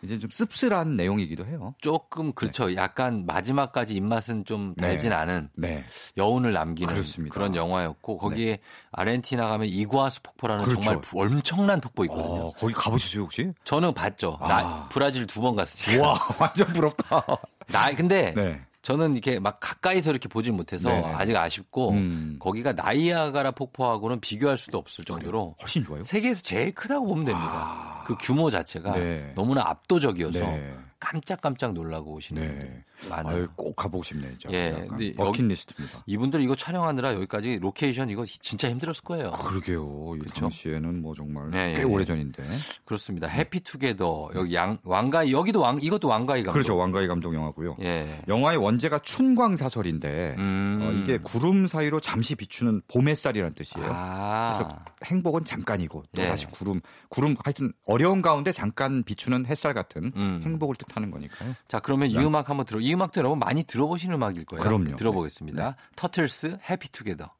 네. 이제 좀 씁쓸한 내용이기도 해요. 조금 그렇죠. 약간 마지막까지 입맛은 좀 달진 네. 않은 네. 여운을 남기는 그렇습니다. 그런 영화였고 거기에 아르헨티나 가면 이구아스 폭포라는 그렇죠. 정말 부- 엄청난 폭포 있거든요. 어, 거기 가보셨어요 혹시? 저는 봤죠. 아. 나 브라질 두 번 갔으니까. 와 완전 부럽다. 나 근데 네. 저는 이렇게 막 가까이서 이렇게 보질 못해서 네. 아직 아쉽고 음. 거기가 나이아가라 폭포하고는 비교할 수도 없을 정도로 훨씬 좋아요. 세계에서 제일 크다고 보면 됩니다. 그 규모 자체가 아. 네. 너무나 압도적이어서 네. 깜짝깜짝 놀라고 오시는 네. 분들 많아요. 아유, 꼭 가보고 싶네요. 예, 근데 버킷리스트입니다. 이분들 이거 촬영하느라 여기까지 로케이션 이거 진짜 힘들었을 거예요. 그러게요. 이 그쵸? 당시에는 뭐 정말 네, 꽤 예, 오래 예. 전인데. 그렇습니다. 해피투게더 여기 양 왕가이 여기도 왕 이것도 왕가이 감독. 그렇죠. 왕가희 감독 영화고요. 예. 영화의 원제가 춘광 사설인데 음. 어, 이게 구름 사이로 잠시 비추는 봄 햇살이라는 뜻이에요. 아. 그래서 행복은 잠깐이고 또 예. 다시 구름 구름 하여튼 어려운 가운데 잠깐 비추는 햇살 같은 음. 행복을 뜻 하는 거니까요. 자 그러면 이 음악 한번 들어. 이 음악도 여러분 많이 들어보시는 음악일 거예요. 그럼요. 들어보겠습니다. 네. 터틀스 해피 투게더.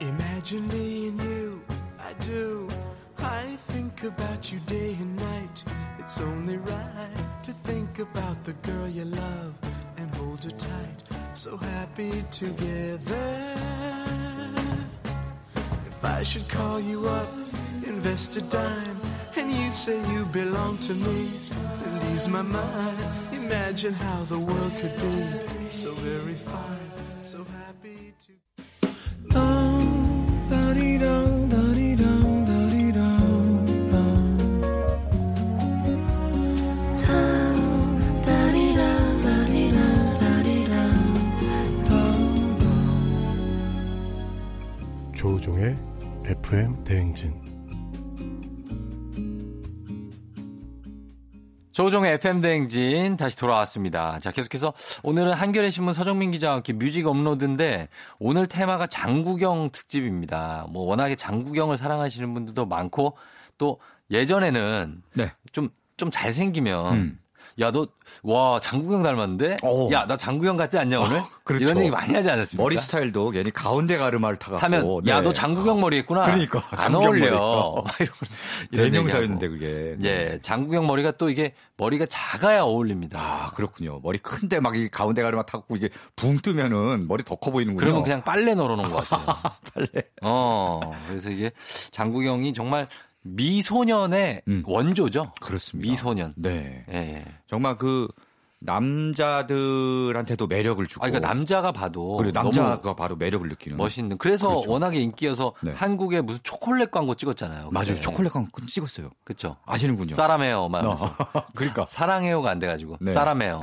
Imagine me and you, I do. I think about you day and night. It's only right to think about the girl you love and hold her tight. so happy together. If I should call you up, invest a dime, and you say you belong to me, it ease my mind. Imagine how the world could be so very fine, so happy to. 조우종의 FM 대행진 조종의 FM 대행진 다시 돌아왔습니다. 자, 계속해서 오늘은 한겨레 신문 서정민 기자와 함께 뮤직 업로드인데 오늘 테마가 장국영 특집입니다. 뭐 워낙에 장국영을 사랑하시는 분들도 많고 또 예전에는 네. 좀, 좀 잘생기면 음. 야, 너, 와, 장국영 닮았는데? 오. 야, 나 장국영 같지 않냐, 오늘? 그렇죠. 이런 얘기 많이 하지 않았습니까? 머리 스타일도 괜히 가운데 가르마를 타갖고 타면, 야, 네. 너 장국영 머리 했구나. 그러니까, 안 어울려. 막 이런, 대명사였는데 얘기하고. 그게. 네. 예, 장국영 머리가 또 이게 머리가 작아야 어울립니다. 아 그렇군요. 머리 큰데 막 이 가운데 가르마 타고 이게 붕 뜨면은 머리 더 커 보이는군요. 그러면 그냥 빨래 널어놓은 것 같아요. 빨래. 어, 그래서 이게 장구경이 정말 미소년의 음. 원조죠. 그렇습니다. 미소년. 네. 예. 정말 그 남자들한테도 매력을 주고. 아, 그러니까 남자가 봐도 그리고 너무 남자가 바로 매력을 느끼는. 멋있는. 그래서 그렇죠. 워낙에 인기여서 네. 한국에 무슨 초콜릿 광고 찍었잖아요. 맞아요. 그때. 초콜릿 광고 찍었어요. 그쵸. 아시는군요. 사람해요. 막 하면서. 어. 그러니까 사랑해요가 안 돼가지고. 네. 사람해요.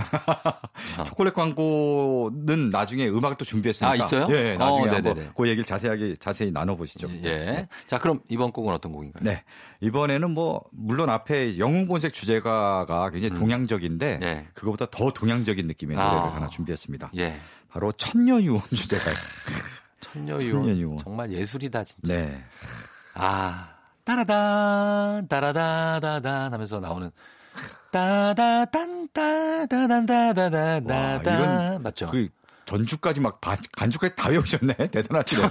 초콜릿 광고는 나중에 음악을 또 준비했으니까. 아, 있어요? 예, 예, 나중에 어, 한번. 그 얘기를 자세하게 자세히 나눠보시죠. 예. 자, 그럼 이번 곡은 어떤 곡인가요? 네. 이번에는 뭐 물론 앞에 영웅본색 주제가가 굉장히 동양적인데 음. 네. 그거보다 더 동양적인 느낌의 노래를 아. 하나 준비했습니다. 예. 바로 천녀유혼 주제가. 천녀유혼. 천녀유혼. 정말 예술이다, 진짜. 네. 아, 따라다, 따라다다단 하면서 나오는 따다단, 따다단, 따다다다다. 와, 이건 맞죠? 그 전주까지 막 반- 간주까지 다 외우셨네. 대단하시네.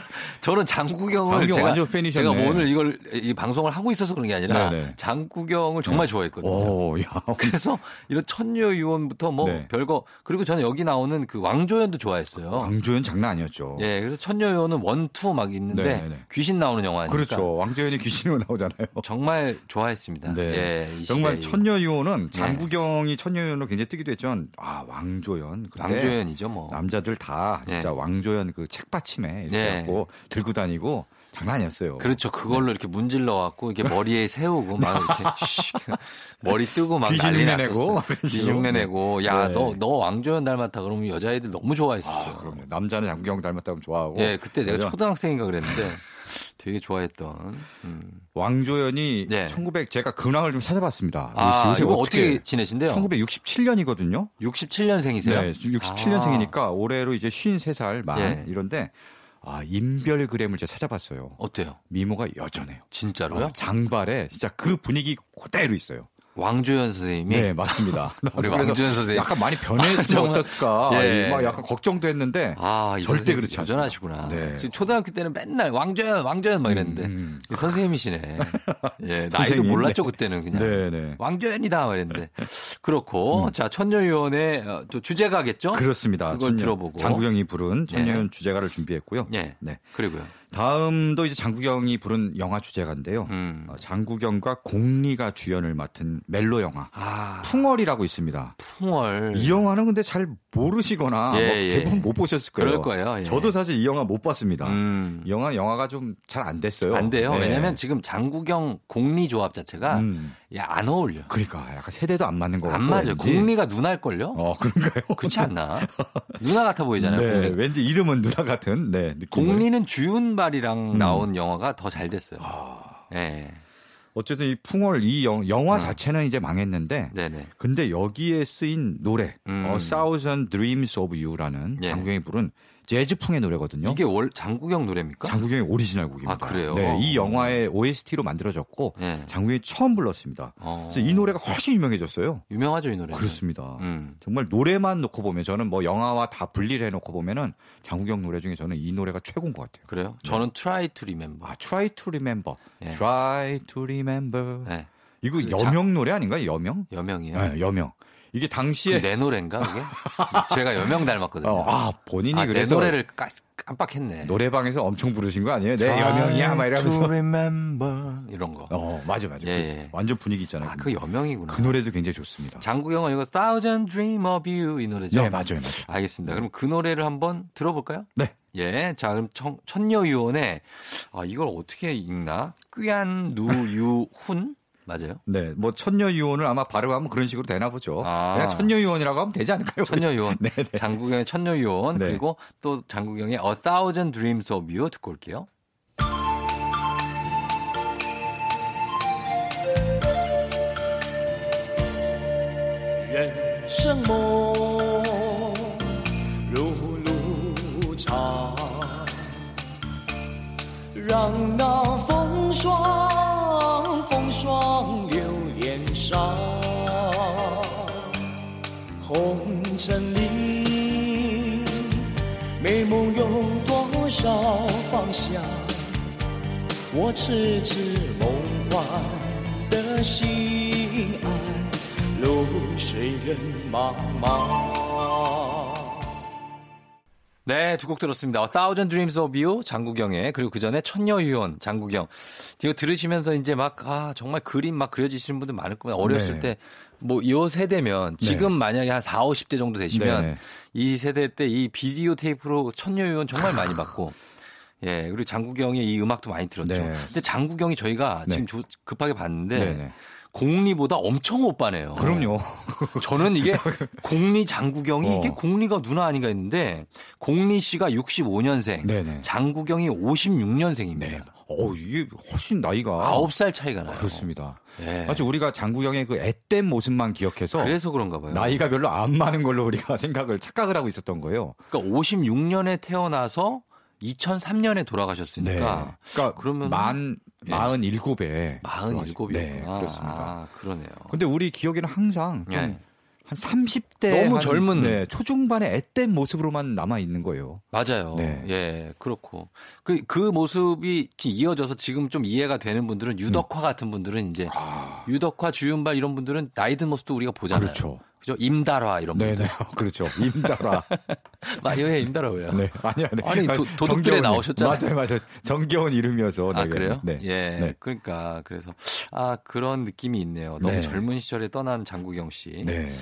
저는 장국영을 장국영 제가. 제가 뭐 오늘 이걸 이 방송을 하고 있어서 그런 게 아니라 네네. 장국영을 정말 좋아했거든요. 오, 야. 그래서 이런 천녀유혼부터 뭐 네. 별거 그리고 저는 여기 나오는 그 왕조현도 좋아했어요. 왕조현 장난 아니었죠. 예, 그래서 천녀유혼은 one, two 막 있는데 네네네. 귀신 나오는 영화니까 그렇죠. 왕조현이 귀신으로 나오잖아요. 정말 좋아했습니다. 네. 예, 이 정말 시대에. 천녀유혼은 장국영이 천녀유혼으로 굉장히 뜨기도 했지만 아 왕조현 왕조현이죠, 뭐. 남자들 다 진짜 네. 왕조현 그 책받침에 이렇게 네. 갖고 들고 다니고 장난 아니었어요. 그렇죠. 그걸로 이렇게 문질러 갖고 이렇게 머리에 세우고 막 이렇게 씩 머리 뜨고 막 난리 흉내 났었어. 내고. 흉내 야 네. 너너 왕조연 닮았다 그러면 여자애들 너무 좋아했었어. 아, 그럼요. 남자는 장구경 닮았다고 하고 예, 그때 내가? 초등학생인가 그랬는데 되게 좋아했던. 음. 왕조연이 네. 1900 제가 근황을 좀 찾아봤습니다. 아, 요새 이거 어떻게 지내신대요? 1967년이거든요. 67년생이세요? 네, 67년생이니까 올해로 이제 53살 만 예. 이런데 아, 인별그램을 제가 찾아봤어요. 어때요? 미모가 여전해요. 진짜로요? 어, 장발에 진짜 그 분위기 그대로 있어요. 왕조연 선생님이 네, 맞습니다. 우리 왕조연 선생님. 약간 많이 변했으면 아. 어땠을까? 예. 막 약간 걱정도 했는데 아, 이 절대 그렇지 않습니다. 여전하시구나. 네. 지금 초등학교 때는 맨날 왕조연, 왕조연 막 이랬는데 음. 선생님이시네. 예, 나이도 몰랐죠 네. 그때는 그냥. 네, 네. 왕조연이다 막 이랬는데 그렇고 자 천녀유원의 어, 또 주제가겠죠? 그렇습니다. 그걸 천년- 들어보고 장구경이 부른 천년 예. 주제가를 준비했고요. 예. 네. 그리고요. 다음도 이제 장구경이 부른 영화 주제가인데요. 음. 어, 장구경과 공리가 주연을 맡은 멜로 영화 아, 풍월이라고 있습니다. 풍월. 이 영화는 근데 잘 모르시거나 예, 뭐 예. 대부분 못 보셨을 거예요. 그럴 거예요. 예. 저도 사실 이 영화 못 봤습니다. 음. 이 영화 영화가 좀 잘 안 됐어요. 안 돼요. 네. 왜냐면 지금 장구경 공리 조합 자체가 음. 야, 안 어울려. 그러니까 약간 세대도 안 맞는 거안 같고 맞아요. 왠지. 공리가 누나일 걸요? 어 그런가요? 그렇지 않나? 누나 같아 보이잖아요. 네, 공리. 왠지 이름은 누나 같은 네 느낌. 공리는 주윤발이랑 음. 나온 영화가 더 잘 됐어요. 아. 예. 어쨌든 이 풍월 이 영, 영화 어. 자체는 이제 망했는데 네네. 근데 여기에 쓰인 노래 음. 어, Thousand Dreams of You라는 예. 장국영이 부른 재즈풍의 노래거든요. 이게 원래 장국영 노래입니까? 장국영의 오리지널 곡입니다. 아, 그래요? 네, 이 영화의 OST로 만들어졌고 예. 장국영이 처음 불렀습니다. 어. 그래서 이 노래가 훨씬 유명해졌어요. 유명하죠, 이 노래. 그렇습니다. 음. 정말 노래만 놓고 보면 저는 뭐 영화와 다 분리를 해놓고 보면은 장국영 노래 중에 저는 이 노래가 최고인 것 같아요. 그래요? 저는 Try to Remember. 아, Try to Remember, 예. Try to Remember. 네. 이거 그 여명 노래 아닌가요? 여명? 여명이에요. 네, 여명. 이게 그 당시에 내 노래인가 그게? 제가 여명 닮았거든요. 어, 아 본인이 아, 내 그래서 노래를 까- 깜빡했네. 노래방에서 엄청 부르신 거 아니에요? 내 여명이야 막 이러면서. remember 이런 거. 어 맞아 맞아. 예, 그 예. 완전 분위기 있잖아요. 아, 그 여명이구나. 그 노래도 굉장히 좋습니다. 장국영은 이거 Thousand Dream of You 이 노래죠. 네 맞아요 맞아요. 알겠습니다. 그럼 그 노래를 한번 들어볼까요? 네. 예. 자, 그럼 청, 천녀유원의 아, 이걸 어떻게 읽나? 꾀안 누유훈 맞아요? 네, 뭐 천녀유원을 아마 발음하면 그런 식으로 되나 보죠. 아. 그냥 천녀유원이라고 하면 되지 않을까요? 천녀유원. 네, 네. 장국영의 천녀유원 네. 그리고 또 장국영의 A Thousand Dreams of You 듣고 올게요. 红尘里，美梦有多少方向？我痴痴梦幻的心爱，路水人茫茫。 네, 두 곡 들었습니다. Thousand Dreams of You 장국영의 그리고 그 전에 천녀유원 장국영. 이거 들으시면서 이제 막 아, 정말 그림 막 그려지시는 분들 많을 겁니다. 어렸을 네. 때뭐 이 세대면 지금 만약에 한 4, 50대 정도 되시면 네. 이 세대 때 이 비디오 테이프로 천녀유원 정말 많이 봤고 예, 그리고 장국영의 이 음악도 많이 들었죠. 네. 근데 장국영이 저희가 네. 지금 조- 급하게 봤는데 네, 네. 공리보다 엄청 오빠네요. 그럼요. 저는 이게 공리 장국영이 어. 이게 공리가 누나 아닌가 했는데 공리 씨가 65년생, 네네. 장국영이 56년생입니다. 네. 어, 이게 훨씬 나이가 아홉 살 차이가 나요. 그렇습니다. 예. 아주 우리가 장국영의 그 앳된 모습만 기억해서 그래서 그런가 봐요. 나이가 별로 안 많은 걸로 우리가 생각을 착각을 하고 있었던 거예요. 그러니까 56년에 태어나서 2003년에 돌아가셨으니까 그러니까 그러면 만 예. 47에 47이었구나. 네, 그렇습니다. 아, 그러네요. 근데 우리 기억에는 항상 좀 네. 한 30대 너무 한, 젊은. 네, 초중반의 앳된 모습으로만 남아 있는 거예요. 맞아요. 네. 예, 그렇고. 그, 그 모습이 지금 이어져서 지금 좀 이해가 되는 분들은 유덕화 같은 분들은 이제 유덕화, 주윤발 이런 분들은 나이 든 모습도 우리가 보잖아요. 아. 그렇죠. 그죠? 임달화 이런 분들. 네네. 그렇죠. 임달아. 아, 예, 임달화 왜요? 네. 아니, 아니. 아니, 도- 도둑들에 나오셨잖아요. 맞아요, 맞아요. 정겨운 이름이어서. 아, 되게. 그래요? 네. 예. 네. 그러니까, 그래서, 아, 그런 느낌이 있네요. 너무 네. 젊은 시절에 떠난 장국영 씨. 네.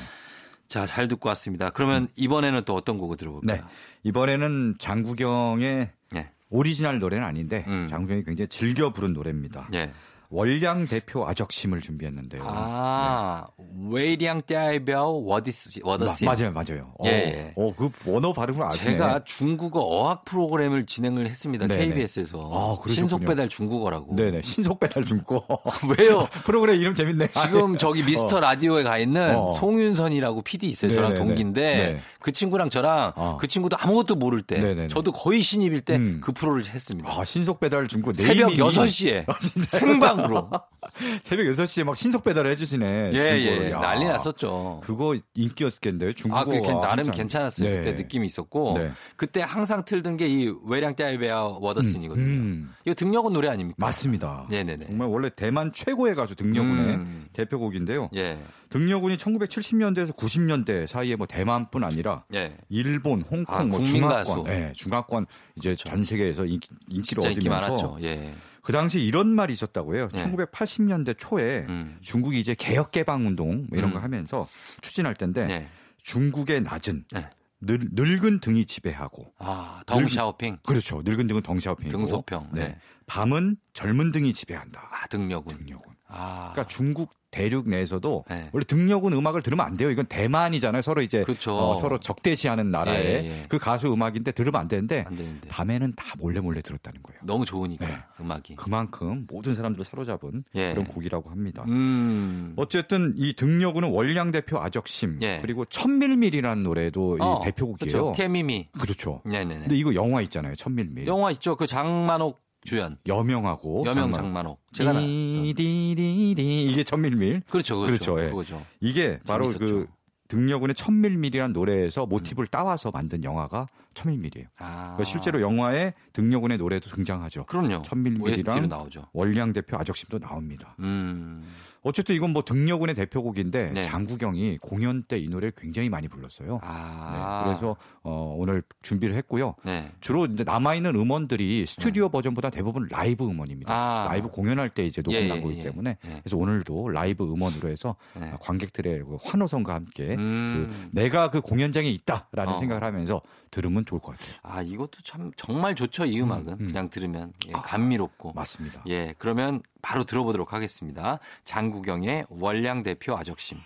자, 잘 듣고 왔습니다. 그러면 이번에는 또 어떤 곡을 들어볼까요? 네. 이번에는 장국영의 네. 오리지널 노래는 아닌데 음. 장국영이 굉장히 즐겨 부른 노래입니다. 예. 월량 대표 아적심을 준비했는데요. 아, 月亮代表我的心, 我的心. 마- 맞아요, 맞아요. 예, 예. 어, 어, 그 원어 발음을 아시네. 제가 중국어 어학 프로그램을 진행을 했습니다. 네네. KBS에서. 아, 그러셨군요. 신속 배달 중국어라고. 네네 신속 배달 중국어. 왜요? 프로그램 이름 재밌네. 지금 저기 미스터 라디오에 가 있는 어. 송윤선이라고 PD 있어요. 저랑 네네네. 동기인데 네. 그 친구랑 저랑 어. 그 친구도 아무것도 모를 때 네네네. 저도 거의 신입일 때그 음. 프로를 했습니다. 아, 신속 배달 중고 새벽 네이밍이- 6시에 아? 생방 으로. 새벽 6시에 막 신속 배달을 해주시네. 예. 예. 야. 난리 났었죠. 그거 인기였겠는데요. 중국어. 아, 그 나름 괜찮았어요. 네. 그때 느낌이 있었고. 네. 그때 항상 틀던 게 이 외량 떼아이베아 워더슨이거든요. 음. 이거 등려군 노래 아닙니까? 맞습니다. 네네네. 정말 원래 대만 최고의 가수 등려군의 음. 대표곡인데요. 예. 등려군이 1970년대에서 90년대 사이에 뭐 대만뿐 아니라 예. 일본, 홍콩, 아, 뭐 중화권. 예, 중화권 이제 전 세계에서 인기, 인기를 진짜 인기 얻으면서 많았죠. 예. 그 당시 이런 말이 있었다고 해요. 네. 1980년대 초에 음. 중국이 이제 개혁 개방 운동 뭐 이런 음. 걸 하면서 추진할 때인데 네. 중국의 낮은 네. 늙, 늙은 등이 지배하고 아, 덩샤오핑. 그렇죠. 늙은 등은 덩샤오핑이고 병소평. 네. 네. 밤은 젊은 등이 지배한다. 아, 등려군. 등려군. 아. 그러니까 중국 대륙 내에서도 네. 원래 등려군 음악을 들으면 안 돼요. 이건 대만이잖아요. 서로 이제 그렇죠. 어, 서로 적대시하는 나라에 예, 예. 그 가수 음악인데 들으면 안 되는데 안 되는데. 밤에는 다 몰래 몰래 들었다는 거예요. 너무 좋으니까 네. 음악이. 그만큼 모든 사람들을 사로잡은 예. 그런 곡이라고 합니다. 음. 어쨌든 이 등려군은 월량 대표 아적심 예. 그리고 천밀밀이라는 노래도 어, 이 대표곡이에요. 그렇죠. 태미미. 그렇죠. 네네네. 근데 이거 영화 있잖아요. 천밀밀. 영화 있죠. 그 장만옥 주연. 여명하고 여명 장만. 장만옥. 제가 나- 디디디디 이게 천밀밀. 그렇죠. 그렇죠. 그렇죠, 예. 그거죠. 이게 바로 재밌었죠. 그 등려군의 천밀밀이라는 노래에서 모티브를 따와서 만든 영화가 천밀밀이에요. 아. 그러니까 실제로 영화에 등려군의 노래도 등장하죠. 그럼요. 천밀밀이랑 OST로 나오죠. 월량 대표 아적심도 나옵니다. 음. 어쨌든 이건 뭐 등려군의 대표곡인데 네. 장국영이 공연 때 이 노래를 굉장히 많이 불렀어요. 아. 네, 그래서 어, 오늘 준비를 했고요. 네. 주로 남아 있는 음원들이 스튜디오 버전보다 대부분 라이브 음원입니다. 아. 라이브 공연할 때 이제 녹음 예, 난 예, 거기 예. 때문에 예. 그래서 오늘도 라이브 음원으로 해서 네. 아, 관객들의 그 환호성과 함께 음. 그 내가 그 공연장에 있다라는 어. 생각을 하면서 들으면 좋을 것 같아요. 아, 이것도 참 정말 좋죠. 이 음악은 음, 음. 그냥 들으면 예, 감미롭고. 맞습니다. 예, 그러면 바로 들어보도록 하겠습니다. 장국영의 월량 대표 아적심.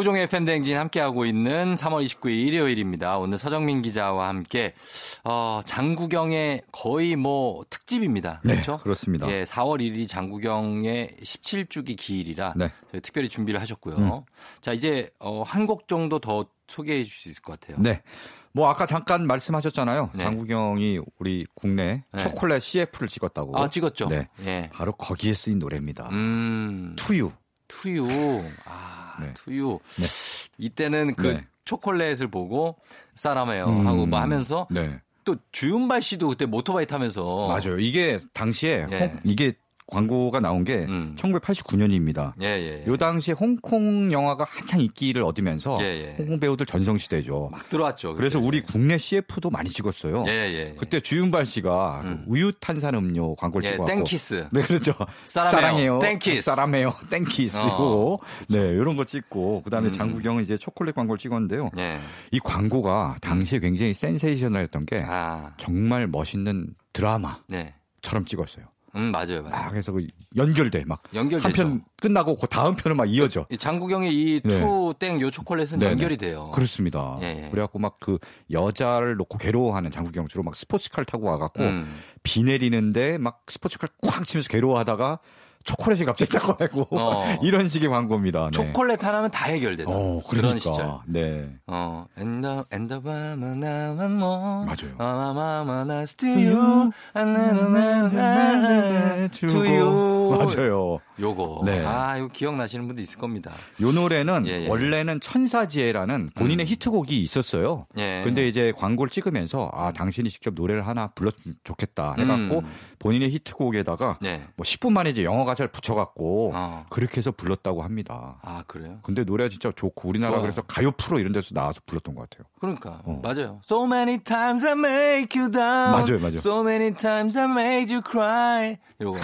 조종의 팬댕진 함께하고 있는 3월 29일 일요일입니다. 오늘 서정민 기자와 함께 어, 장국영의 거의 뭐 특집입니다. 네, 그렇죠? 그렇습니다. 예, 4월 1일이 장국영의 17주기 기일이라 네. 특별히 준비를 하셨고요. 음. 자, 이제 어, 한 곡 정도 더 소개해 주실 수 있을 것 같아요. 네. 뭐 아까 잠깐 말씀하셨잖아요. 네. 장국영이 우리 국내 네. 초콜릿 CF를 찍었다고. 아, 찍었죠? 네. 예. 바로 거기에 쓰인 노래입니다. 음. 투유. 투유. 아, 네. 투유. 네. 이때는 그 네. 초콜릿을 보고 사랑이에요 음. 하고 뭐 하면서 네. 또 주윤발 씨도 그때 오토바이 타면서 맞아요. 이게 당시에 예. 홍- 이게 광고가 나온 게 음. 1989년입니다. 예, 예. 예. 요 당시에 홍콩 영화가 한창 인기를 얻으면서 예, 예. 홍콩 배우들 전성시대죠. 막 들어왔죠. 그래서 그때. 우리 국내 CF도 많이 찍었어요. 예, 예. 그때 주윤발 씨가 음. 그 우유 탄산 음료 광고를 예, 찍고 왔고 밀키스. 네, 그렇죠. 사랑해요. 땡키스. 사랑해요. 땡키스고. 어, 네, 이런 거 찍고 그다음에 음. 장국영은 이제 초콜릿 광고를 찍었는데요. 예. 이 광고가 당시에 굉장히 센세이셔널했던 게 아. 정말 멋있는 드라마처럼 네. 찍었어요. 음, 맞아요. 맞아요. 아, 그래서 그 연결돼 막 연결되죠. 한편 끝나고 그 다음 편은 막 이어져. 이 장국영의 이 네. 투땡요 초콜릿은 네네. 연결이 돼요. 그렇습니다. 예, 예. 그래갖고 막 그 여자를 놓고 괴로워하는 장국영 주로 막 스포츠카를 타고 와갖고 음. 비 내리는데 막 스포츠카를 꽉 치면서 괴로워하다가 초콜릿이 갑자기 딱 와고 어. 이런 식의 광고입니다. 네. 초콜릿 하나면 다 해결되다. 어, 그런 그러니까. 시절. 네. 어, and the, and the mama, mama, mo. 맞아요. Mama, mama, nice to you. to you. 맞아요. 요거. 네. 아, 이거 기억나시는 분도 있을 겁니다. 요 노래는 예, 예. 원래는 천사지혜라는 본인의 음. 히트곡이 있었어요. 예. 근데 이제 광고를 찍으면서 아 당신이 직접 노래를 하나 불렀으면 좋겠다 해갖고 음. 본인의 히트곡에다가 네. 뭐 10분 만에 이제 영어 가 사를 붙여갖고 어. 그렇게 해서 불렀다고 합니다. 아, 그래요? 근데 노래가 진짜 좋고 우리나라 좋아요. 그래서 가요 프로 이런 데서 나와서 불렀던 것 같아요. 그러니까 어. 맞아요. So many times I make you down. 맞아요, 맞아요. So many times I made you cry. 이러고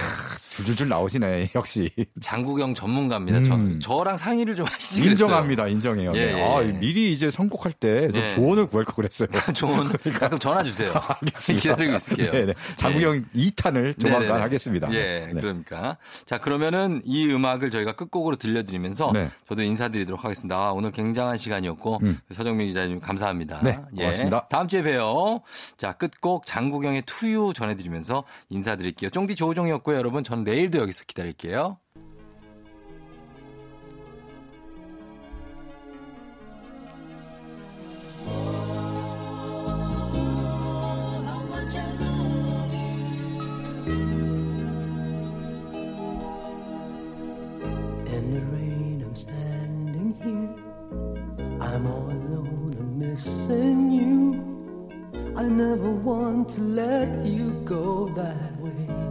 줄줄줄 나오시네 역시 장국영 전문가입니다. 저, 음. 저랑 상의를 좀 하시지 그랬어요. 인정합니다, 인정해요. 예, 네. 예, 아, 예. 미리 이제 선곡할 때좀 예. 조언을 구할 걸 그랬어요. 좋은 가끔 전화 주세요. 알겠습니다. 기다리고 있을게요. 네네. 장국영 2탄을 조만간. 하겠습니다. 예, 네. 그러니까. 자, 그러면은 이 음악을 저희가 끝곡으로 들려드리면서 네. 저도 인사드리도록 하겠습니다. 아, 오늘 굉장한 시간이었고 음. 서정민 기자님 감사합니다. 네, 고맙습니다. 예, 다음 주에 봬요. 자, 끝곡 장국영의 투유 전해드리면서 인사드릴게요. 쫑디 조우종이었고요. 여러분, 저는 내일도 여기서 기다릴게요. Never want to let you go that way.